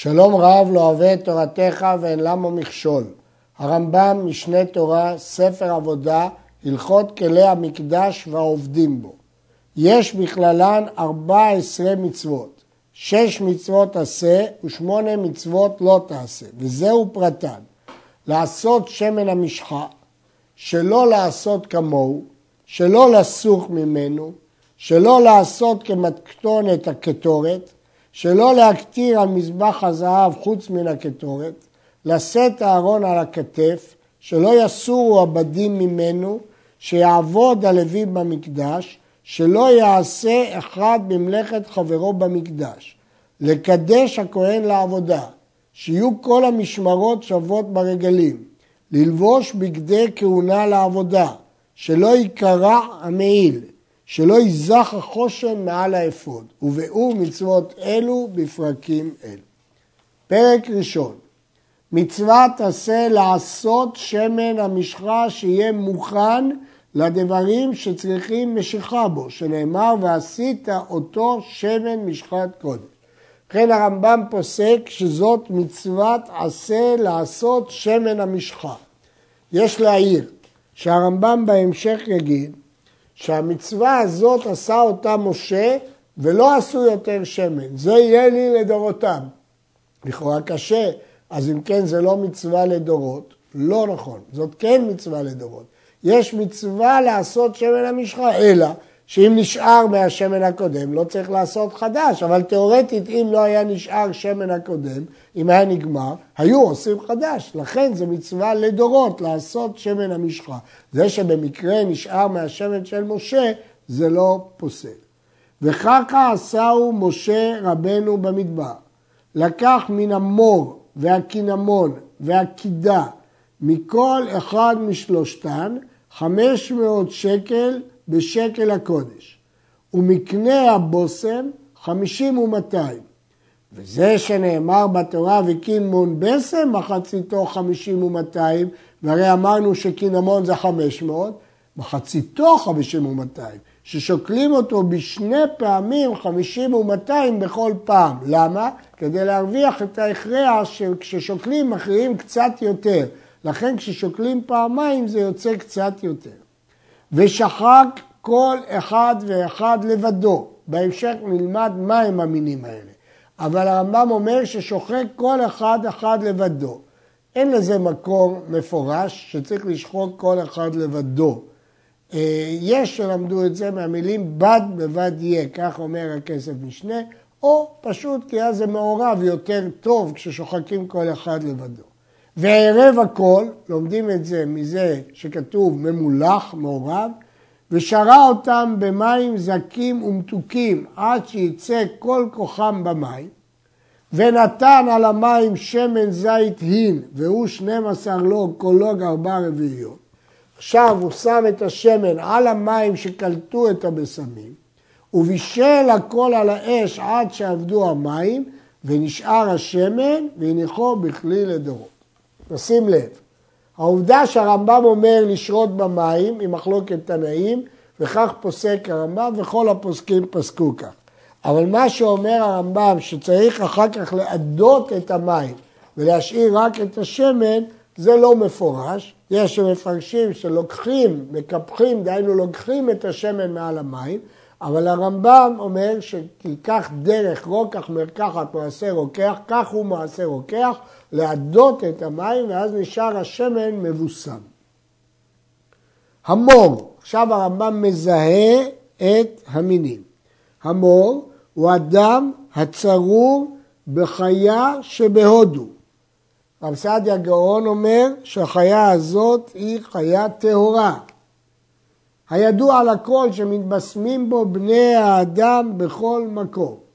שלום רב לא אוהב את תורתך ואין למה מכשול. הרמב"ם, משנה תורה, ספר עבודה, הלכות כלי המקדש והעובדים בו. יש בכללן 14 מצוות, שש מצוות עשה ושמונה מצוות לא תעשה, וזהו פרטן. לעשות שמן המשחה, שלא לעשות כמוהו, שלא לסוך ממנו, שלא לעשות כמתכונת הקטורת, שלא להקטיר על מזבח הזהב חוץ מן הקטורת, לשאת הארון על הכתף, שלא יסורו הבדים ממנו, שיעבוד הלוי במקדש, שלא יעשה אחד במלאכת חברו במקדש, לקדש הכהן לעבודה, שיהיו כל המשמרות שוות ברגלים, ללבוש בגדי כהונה לעבודה, שלא ייקרע המעיל, שלא ייזך החושן מעל האפוד, ובאו מצוות אלו בפרקים אלו. פרק ראשון, מצוות עשה לעשות שמן המשחה שיהיה מוכן לדברים שצריכים משיכה בו, שנאמר ועשית אותו שמן משחת קודש. לכן הרמב"ם פוסק שזאת מצוות עשה לעשות שמן המשחה. יש להעיר שהרמב"ם בהמשך יגיד שהמצווה הזאת עשה אותה משה ולא עשו יותר שמן, זה יהיה לי לדורותם. לכאורה קשה, אז אם כן זה לא מצווה לדורות, לא נכון, זאת כן מצווה לדורות. יש מצווה לעשות שמן המשחה, אלא שאם נשאר מהשמן הקודם לא צריך לעשות חדש, אבל תאורטית אם לא היה נשאר שמן הקודם, אם היה נגמר, היו עושים חדש. לכן זה מצווה לדורות לעשות שמן המשחה. זה שבמקרה נשאר מהשמן של משה, זה לא פוסל. וככה עשהו משה רבנו במדבר. לקח מן המור והקינמון והקידה מכל אחד משלושתן 500 שקל בשקל הקודש, ומקנה הבושם חמישים ומאתיים. וזה שנאמר בתורה וקינמון בסם מחציתו חמישים ומאתיים, והרי אמרנו שקינמון זה חמש מאות, מחציתו חמישים ומאתיים, ששוקלים אותו בשני פעמים חמישים ומאתיים בכל פעם. למה? כדי להרוויח את ההכרח שכששוקלים מכריעים קצת יותר. לכן כששוקלים פעמיים זה יוצא קצת יותר. ושחק כל אחד ואחד לבדו. בהמשך נלמד מה הם המינים האלה. אבל הרמב"ם אומר ששוחק כל אחד אחד לבדו. אין לזה מקור מפורש שצריך לשחוק כל אחד לבדו. אה, יש שלמדו את זה מהמילים בד בבד יהיה, כך אומר הכסף משנה, או פשוט כי אז זה מעורב יותר טוב כששוחקים כל אחד לבדו. וערב הכל, לומדים את זה מזה שכתוב ממולח, מעורב, ושרה אותם במים זכים ומתוקים עד שיצא כל כוחם במים, ונתן על המים שמן זית הין, והוא 12 לוג, כל לוג ארבע רביעיות. עכשיו הוא שם את השמן על המים שקלטו את הבשמים, ובישל הכל על האש עד שעבדו המים, ונשאר השמן, והניחו בכלי לדורות. נשים לב, העובדה שהרמב"ם אומר לשרות במים היא מחלוקת תנאים, וכך פוסק הרמב"ם וכל הפוסקים פסקו כך. אבל מה שאומר הרמב"ם שצריך אחר כך לאדות את המים ולהשאיר רק את השמן, זה לא מפורש. יש שמפרשים שלוקחים, מקפחים, דהיינו לוקחים את השמן מעל המים, אבל הרמב"ם אומר כך דרך רוקח מרקחת מעשה רוקח, כך הוא מעשה רוקח, להדות את המים ואז נשאר השמן מבוסם. המור, עכשיו הרמב"ם מזהה את המינים. המור הוא אדם הצרור בחיה שבהודו. רב סעדיה גאון אומר שהחיה הזאת היא חיה טהורה. הידוע לכל שמתבשמים בו בני האדם בכל מקום.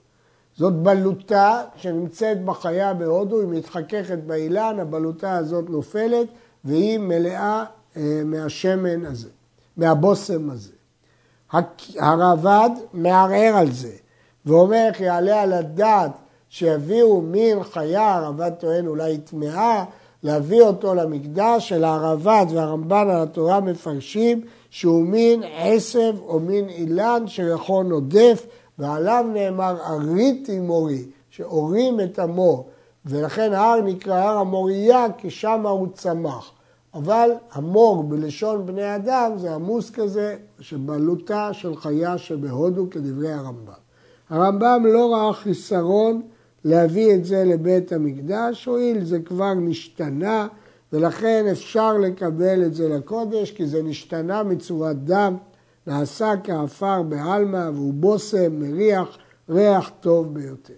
זאת בלוטה שנמצאת בחיה בהודו, היא מתחככת באילן, הבלוטה הזאת נופלת והיא מלאה אה, מהשמן הזה, מהבושם הזה. הרעב"ד מערער על זה ואומר איך יעלה על הדעת שיביאו מין חיה, הרעב"ד טוען אולי טמאה, להביא אותו למקדש, של הרעב"ד והרמב"ן על התורה מפרשים שהוא מין עשב או מין אילן שיכול נודף ועליו נאמר אריתי מורי, שאורים את המור. ולכן ההר נקרא הר המוריה כי שם הוא צמח. אבל המור בלשון בני אדם זה עמוס כזה שבעלותה של חיה שבהודו כדברי הרמב"ם. הרמב"ם לא ראה חיסרון להביא את זה לבית המקדש, הואיל זה כבר נשתנה ולכן אפשר לקבל את זה לקודש כי זה נשתנה מצורת דם, נעשה כעפר בעלמא והוא בושם, מריח, ריח טוב ביותר.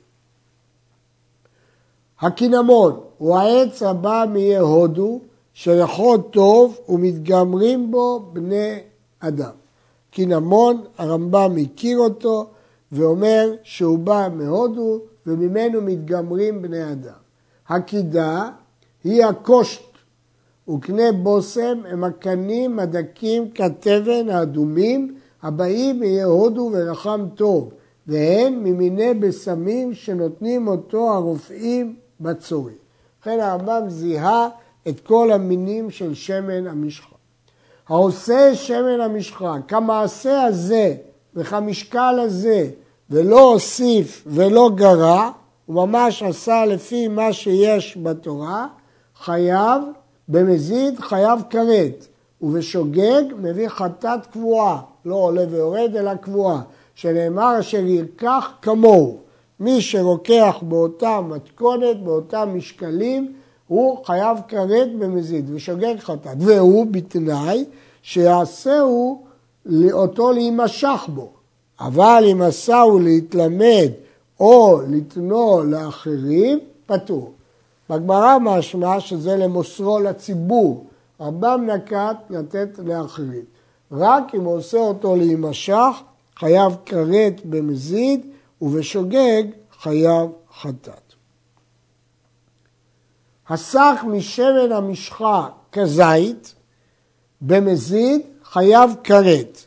הקינמון הוא העץ הבא מאי הודו שריחו טוב ומתגמרים בו בני אדם. קינמון, הרמב"ם הכיר אותו ואומר שהוא בא מהודו וממנו מתגמרים בני אדם. הקידה היא הקושט וקנה בושם הם הקנים הדקים כתבן האדומים הבאים מאי הודו ורחם טוב והם ממיני בשמים שנותנים אותו הרופאים בצורי. לכן הרמב"ם זיהה את כל המינים של שמן המשחה. העושה שמן המשחה כמעשה הזה וכמשקל הזה ולא הוסיף ולא גרע, הוא ממש עשה לפי מה שיש בתורה, חייב במזיד חייב כרת, ובשוגג מביא חטאת קבועה, לא עולה ויורד אלא קבועה, שנאמר אשר ירקח כמוהו. מי שרוקח באותה מתכונת, באותם משקלים, הוא חייב כרת במזיד ושוגג חטאת, והוא בתנאי שיעשהו אותו להימשך בו. אבל אם עשהו להתלמד או לתנו לאחרים, פטור. בגמרא משמע שזה למוסרו לציבור, רמב"ם נקט לתת לאחרים. רק אם הוא עושה אותו להימשך, חייב כרת במזיד, ובשוגג חייב חטאת. הסך משמן המשחה כזית, במזיד חייב כרת.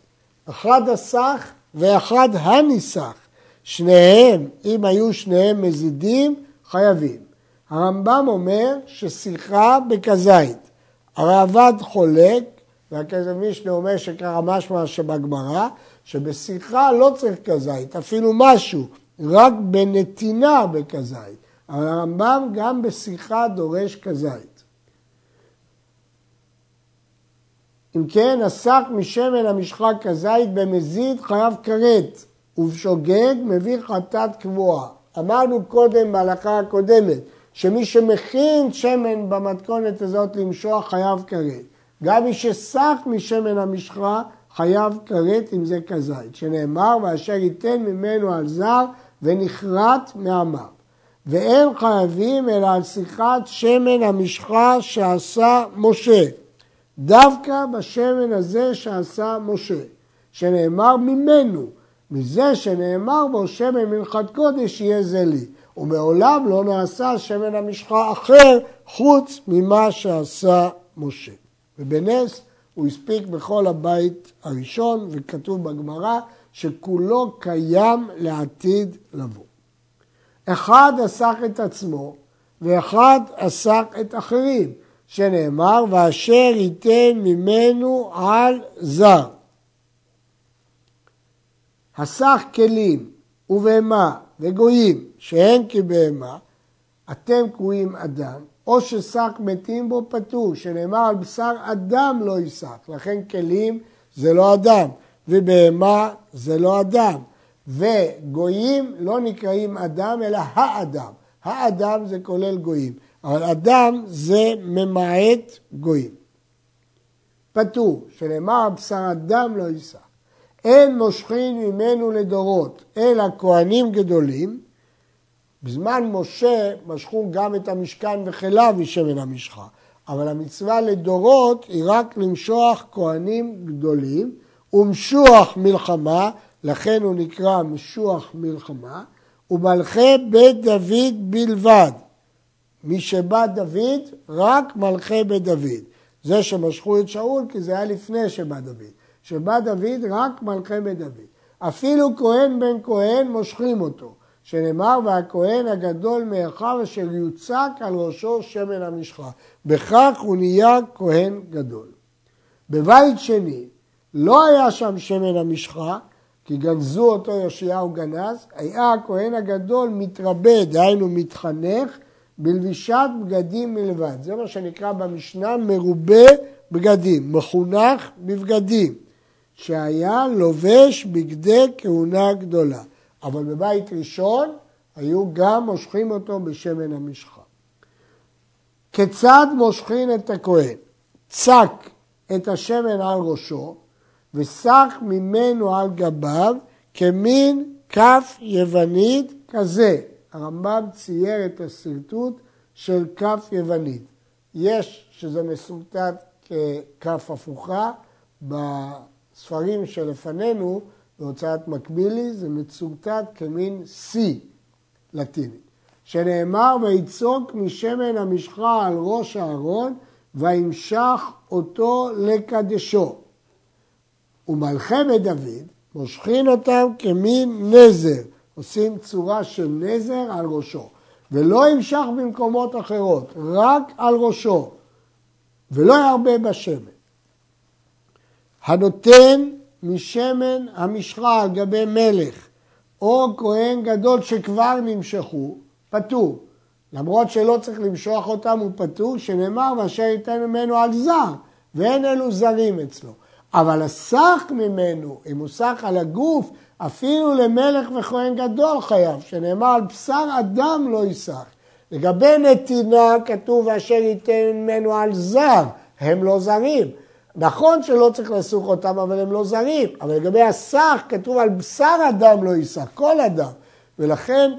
אחד הסך ואחד הניסח. שניהם, אם היו שניהם מזידים, חייבים. הרמב"ם אומר ששיחה בכזית. הראב"ד חולק, והכסף מישנה אומר שככה משמע שבגמרא, שבשיחה לא צריך כזית, אפילו משהו, רק בנתינה בכזית. אבל הרמב"ם גם בשיחה דורש כזית. אם כן, הסק משמן המשחה כזית במזיד חייב כרת, ובשוגג מביא חטאת קבועה. אמרנו קודם בהלכה הקודמת, שמי שמכין שמן במתכונת הזאת למשוח חייב כרת. גם מי שסק משמן המשחה חייב כרת אם זה כזית, שנאמר ואשר ייתן ממנו על זר ונכרת מעמיו. ואין חייבים אלא על שיחת שמן המשחה שעשה משה, דווקא בשמן הזה שעשה משה, שנאמר ממנו, מזה שנאמר בו שמן מנחת קודש יהיה זה לי. ומעולם לא נעשה שמן המשחה אחר חוץ ממה שעשה משה. ובנס הוא הספיק בכל הבית הראשון, וכתוב בגמרא שכולו קיים לעתיד לבוא. אחד עסק את עצמו ואחד עסק את אחרים, שנאמר, ואשר ייתן ממנו על זר. הסך כלים ובהמה וגויים שאין כבהמה, אתם קרויים אדם, או ששק מתים בו פטור, שנאמר על בשר אדם לא יישק, לכן כלים זה לא אדם, ובהמה זה לא אדם, וגויים לא נקראים אדם אלא האדם, האדם זה כולל גויים, אבל אדם זה ממעט גויים. פטור, שנאמר בשר אדם לא יישק. אין מושכין ממנו לדורות, אלא כהנים גדולים. בזמן משה משכו גם את המשכן וכליו משמן המשחה, אבל המצווה לדורות היא רק למשוח כהנים גדולים ומשוח מלחמה, לכן הוא נקרא משוח מלחמה, ומלכי בית דוד בלבד. משבא דוד, רק מלכי בית דוד. זה שמשכו את שאול כי זה היה לפני שבא דוד. שבא דוד רק מלכי בית דוד. אפילו כהן בן כהן מושכים אותו, שנאמר והכהן הגדול מאחיו אשר יוצק על ראשו שמן המשחה. בכך הוא נהיה כהן גדול. בבית שני לא היה שם שמן המשחה, כי גנזו אותו יאשיהו גנז, היה הכהן הגדול מתרבה, דהיינו מתחנך, בלבישת בגדים מלבד. זה מה שנקרא במשנה מרובה בגדים, מחונך בבגדים, שהיה לובש בגדי כהונה גדולה. אבל בבית ראשון היו גם מושכים אותו בשמן המשחה. כיצד מושכים את הכהן? צק את השמן על ראשו וסח ממנו על גביו כמין כף יוונית כזה. הרמב"ם צייר את השרטוט של כף יוונית. יש שזה מסורטט ככף הפוכה, בספרים שלפנינו, בהוצאת מקבילי, זה מצורטט כמין C לטיני, שנאמר ויצוק משמן המשחה על ראש הארון וימשך אותו לקדשו. ומלכי בית דוד מושכין אותם כמין נזר, עושים צורה של נזר על ראשו, ולא ימשך במקומות אחרות, רק על ראשו, ולא ירבה בשמן. הנותן משמן המשחה על גבי מלך, או כהן גדול שכבר נמשכו, פטור. למרות שלא צריך למשוח אותם, הוא פטור, שנאמר, ואשר ייתן ממנו על זר, ואין אלו זרים אצלו. אבל הסך ממנו, אם הוא סך על הגוף, אפילו למלך וכהן גדול חייב, שנאמר על בשר אדם לא יסח. לגבי נתינה כתוב ואשר ייתן ממנו על זר, הם לא זרים. נכון שלא צריך לסוך אותם, אבל הם לא זרים. אבל לגבי הסך כתוב על בשר אדם לא ייסח, כל אדם. ולכן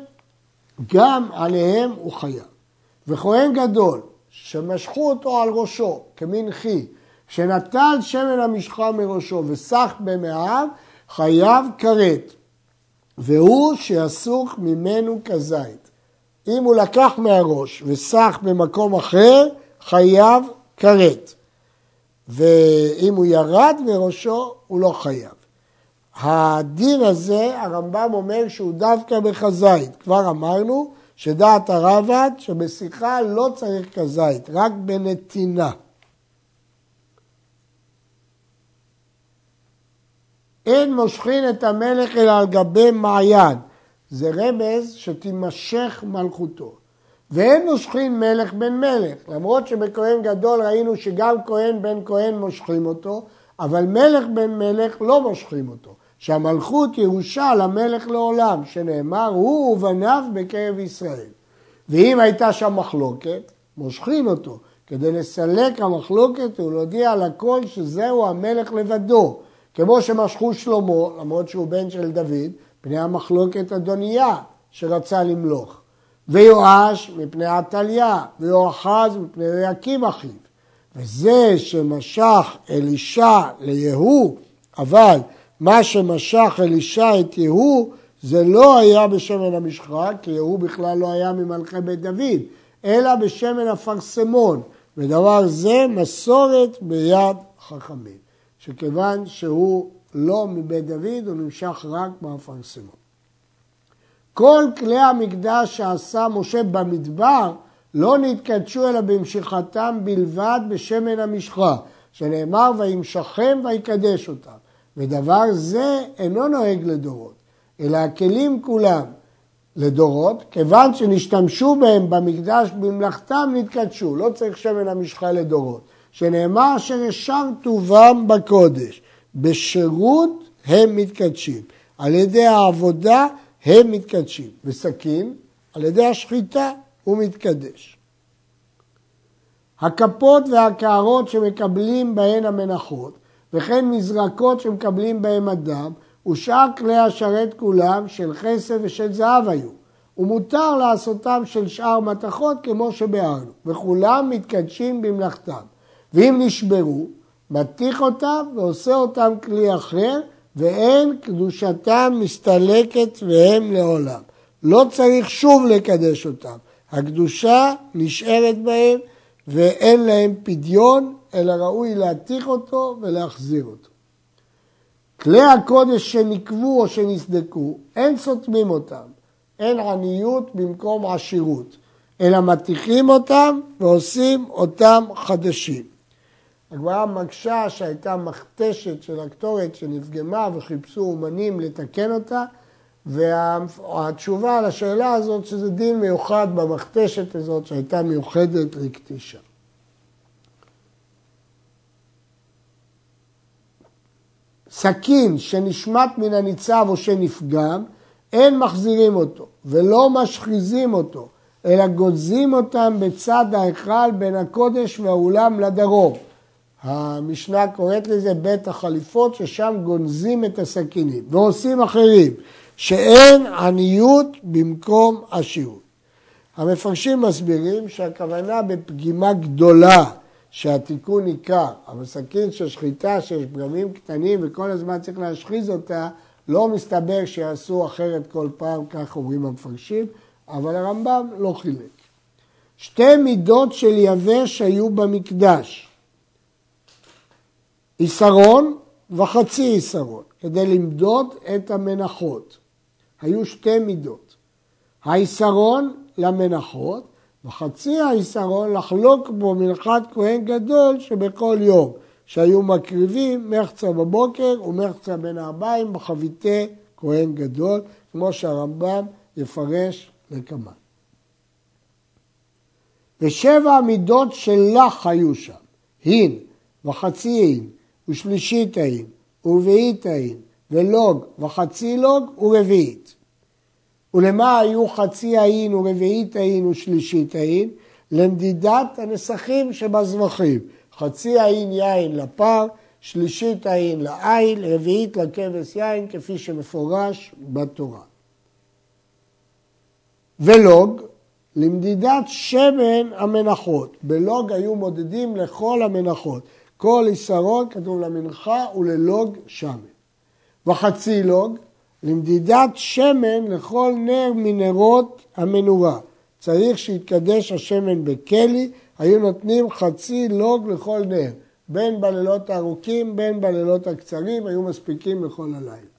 גם עליהם הוא חייב. וכהן גדול, שמשכו אותו על ראשו כמין חי, שנטל שמן המשחה מראשו וסח במאיו, חייב כרת, והוא שיסוך ממנו כזית. אם הוא לקח מהראש וסח במקום אחר, חייב כרת. ואם הוא ירד מראשו, הוא לא חייב. הדין הזה, הרמב"ם אומר שהוא דווקא בכזית. כבר אמרנו שדעת הרב"ד שבשיחה לא צריך כזית, רק בנתינה. אין מושכין את המלך אלא על גבי מעיין. זה רמז שתימשך מלכותו. ואין מושכין מלך בן מלך, למרות שבכהן גדול ראינו שגם כהן בן כהן מושכים אותו, אבל מלך בן מלך לא מושכים אותו. שהמלכות ירושה למלך לעולם, שנאמר הוא ובניו בקרב ישראל. ואם הייתה שם מחלוקת, מושכים אותו, כדי לסלק המחלוקת ולהודיע לכל שזהו המלך לבדו. כמו שמשכו שלמה, למרות שהוא בן של דוד, פני המחלוקת אדוניה שרצה למלוך. ויואש מפני עתליה, ויואחז מפני יקים אחיו. וזה שמשך אלישע ליהוא, אבל מה שמשך אלישע את יהוא, זה לא היה בשמן המשחה, כי יהוא בכלל לא היה ממלכי בית דוד, אלא בשמן אפרסמון, ודבר זה מסורת ביד חכמים. שכיוון שהוא לא מבית דוד, הוא נמשך רק באפרסמון. כל כלי המקדש שעשה משה במדבר לא נתקדשו אלא במשיכתם בלבד בשמן המשחה, שנאמר וימשכם ויקדש אותם. ודבר זה אינו נוהג לדורות, אלא הכלים כולם לדורות, כיוון שנשתמשו בהם במקדש במלאכתם נתקדשו, לא צריך שמן המשחה לדורות. שנאמר אשר ישר טובם בקודש, בשירות הם מתקדשים, על ידי העבודה הם מתקדשים, וסכין על ידי השחיטה הוא מתקדש. הכפות והקערות שמקבלים בהן המנחות, וכן מזרקות שמקבלים בהם אדם, ושאר כלי השרת כולם של כסף ושל זהב היו. ומותר לעשותם של שאר מתכות כמו שביארנו, וכולם מתקדשים במלאכתם. ואם נשברו, מתיך אותם ועושה אותם כלי אחר, ואין קדושתם מסתלקת והם לעולם. לא צריך שוב לקדש אותם. הקדושה נשארת בהם ואין להם פדיון, אלא ראוי להתיך אותו ולהחזיר אותו. כלי הקודש שנקבו או שנסדקו, אין סותמים אותם, אין עניות במקום עשירות, אלא מתיכים אותם ועושים אותם חדשים. הגמרא מקשה שהייתה מכתשת של הקטורת שנפגמה וחיפשו אומנים לתקן אותה, והתשובה לשאלה הזאת שזה דין מיוחד במכתשת הזאת שהייתה מיוחדת לקטישה. סכין שנשמט מן הניצב או שנפגם, אין מחזירים אותו ולא משחיזים אותו, אלא גוזים אותם בצד ההיכל בין הקודש והאולם לדרום. המשנה קוראת לזה בית החליפות, ששם גונזים את הסכינים, ועושים אחרים, שאין עניות במקום עשירות. המפרשים מסבירים שהכוונה בפגימה גדולה שהתיקון עיקר, אבל סכין של שחיטה שיש פגמים קטנים וכל הזמן צריך להשחיז אותה, לא מסתבר שיעשו אחרת כל פעם, כך אומרים המפרשים, אבל הרמב"ם לא חילק. שתי מידות של יבש היו במקדש, עיסרון וחצי עיסרון, כדי למדוד את המנחות. היו שתי מידות. העיסרון למנחות וחצי העיסרון לחלוק בו מנחת כהן גדול שבכל יום, שהיו מקריבים מחצה בבוקר ומחצה בין הארבעים בחביתי כהן גדול, כמו שהרמב"ם יפרש לקמן. ושבע מידות של לך היו שם, הין וחצי הין ושלישית ההין ורביעית ההין ולוג וחצי לוג ורביעית. ולמה היו חצי ההין ורביעית ההין ושלישית ההין? למדידת הנסכים שבזבחים. חצי ההין יין לפר, שלישית ההין לעיל, רביעית לכבש יין, כפי שמפורש בתורה. ולוג, למדידת שמן המנחות. בלוג היו מודדים לכל המנחות. כל עשרון כתוב למנחה וללוג שמן. וחצי לוג, למדידת שמן לכל נר מנרות המנורה. צריך שיתקדש השמן בכלי, היו נותנים חצי לוג לכל נר, בין בלילות הארוכים, בין בלילות הקצרים, היו מספיקים לכל הלילה.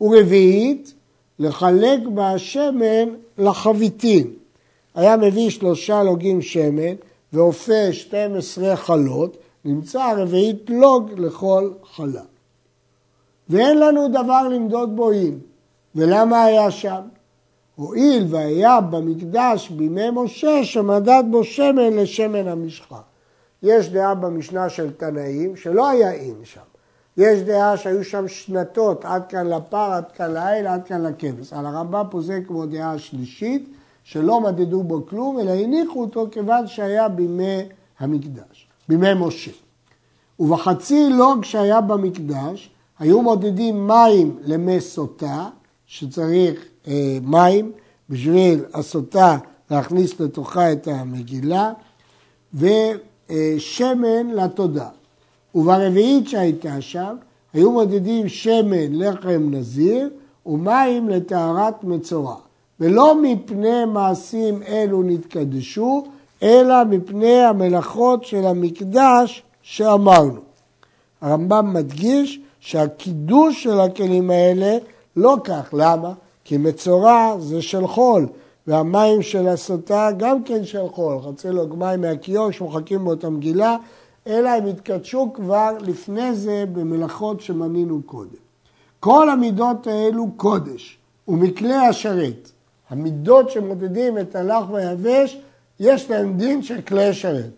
ורביעית, לחלק בשמן לחביתין. היה מביא שלושה לוגים שמן ואופה 12 חלות, נמצא רביעית לוג לכל חלה. ואין לנו דבר למדוד בו איל. ולמה היה שם? הואיל והיה במקדש בימי משה שמדד בו שמן לשמן המשחה. יש דעה במשנה של תנאים שלא היה אין שם. יש דעה שהיו שם שנתות, עד כאן לפר, עד כאן לעיל, עד כאן לכבש. על הרמב"ם פוזק כמו דעה שלישית, שלא מדדו בו כלום, אלא הניחו אותו כיוון שהיה בימי המקדש, בימי משה. ובחצי לוג שהיה במקדש, היו מודדים מים למי סוטה, שצריך אה, מים בשביל הסוטה להכניס לתוכה את המגילה, ושמן לתודה. וברביעית שהייתה שם, היו מודדים שמן לחם נזיר ומים לטהרת מצורע. ולא מפני מעשים אלו נתקדשו, אלא מפני המלאכות של המקדש שאמרנו. הרמב"ם מדגיש שהקידוש של הכלים האלה לא כך. למה? כי מצורע זה של חול, והמים של הסוטה גם כן של חול. חצי לו מים מהכיור שמוחקים באותה מגילה, אלא הם התקדשו כבר לפני זה במלאכות שמנינו קודם. כל המידות האלו קודש, ומכלי השרת. המידות שמודדים את הלך והיבש, יש להם דין של כלי השרת.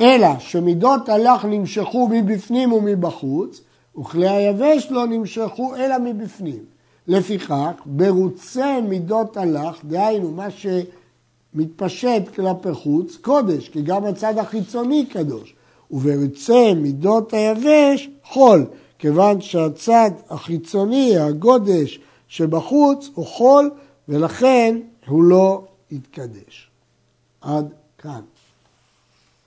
אלא שמידות הלך נמשכו מבפנים ומבחוץ, וכלי היבש לא נמשכו אלא מבפנים. לפיכך, ברוצי מידות הלך, דהיינו מה שמתפשט כלפי חוץ, קודש, כי גם הצד החיצוני קדוש. וברוצי מידות היבש, חול, כיוון שהצד החיצוני, הגודש שבחוץ, הוא חול, ולכן הוא לא יתקדש. עד כאן.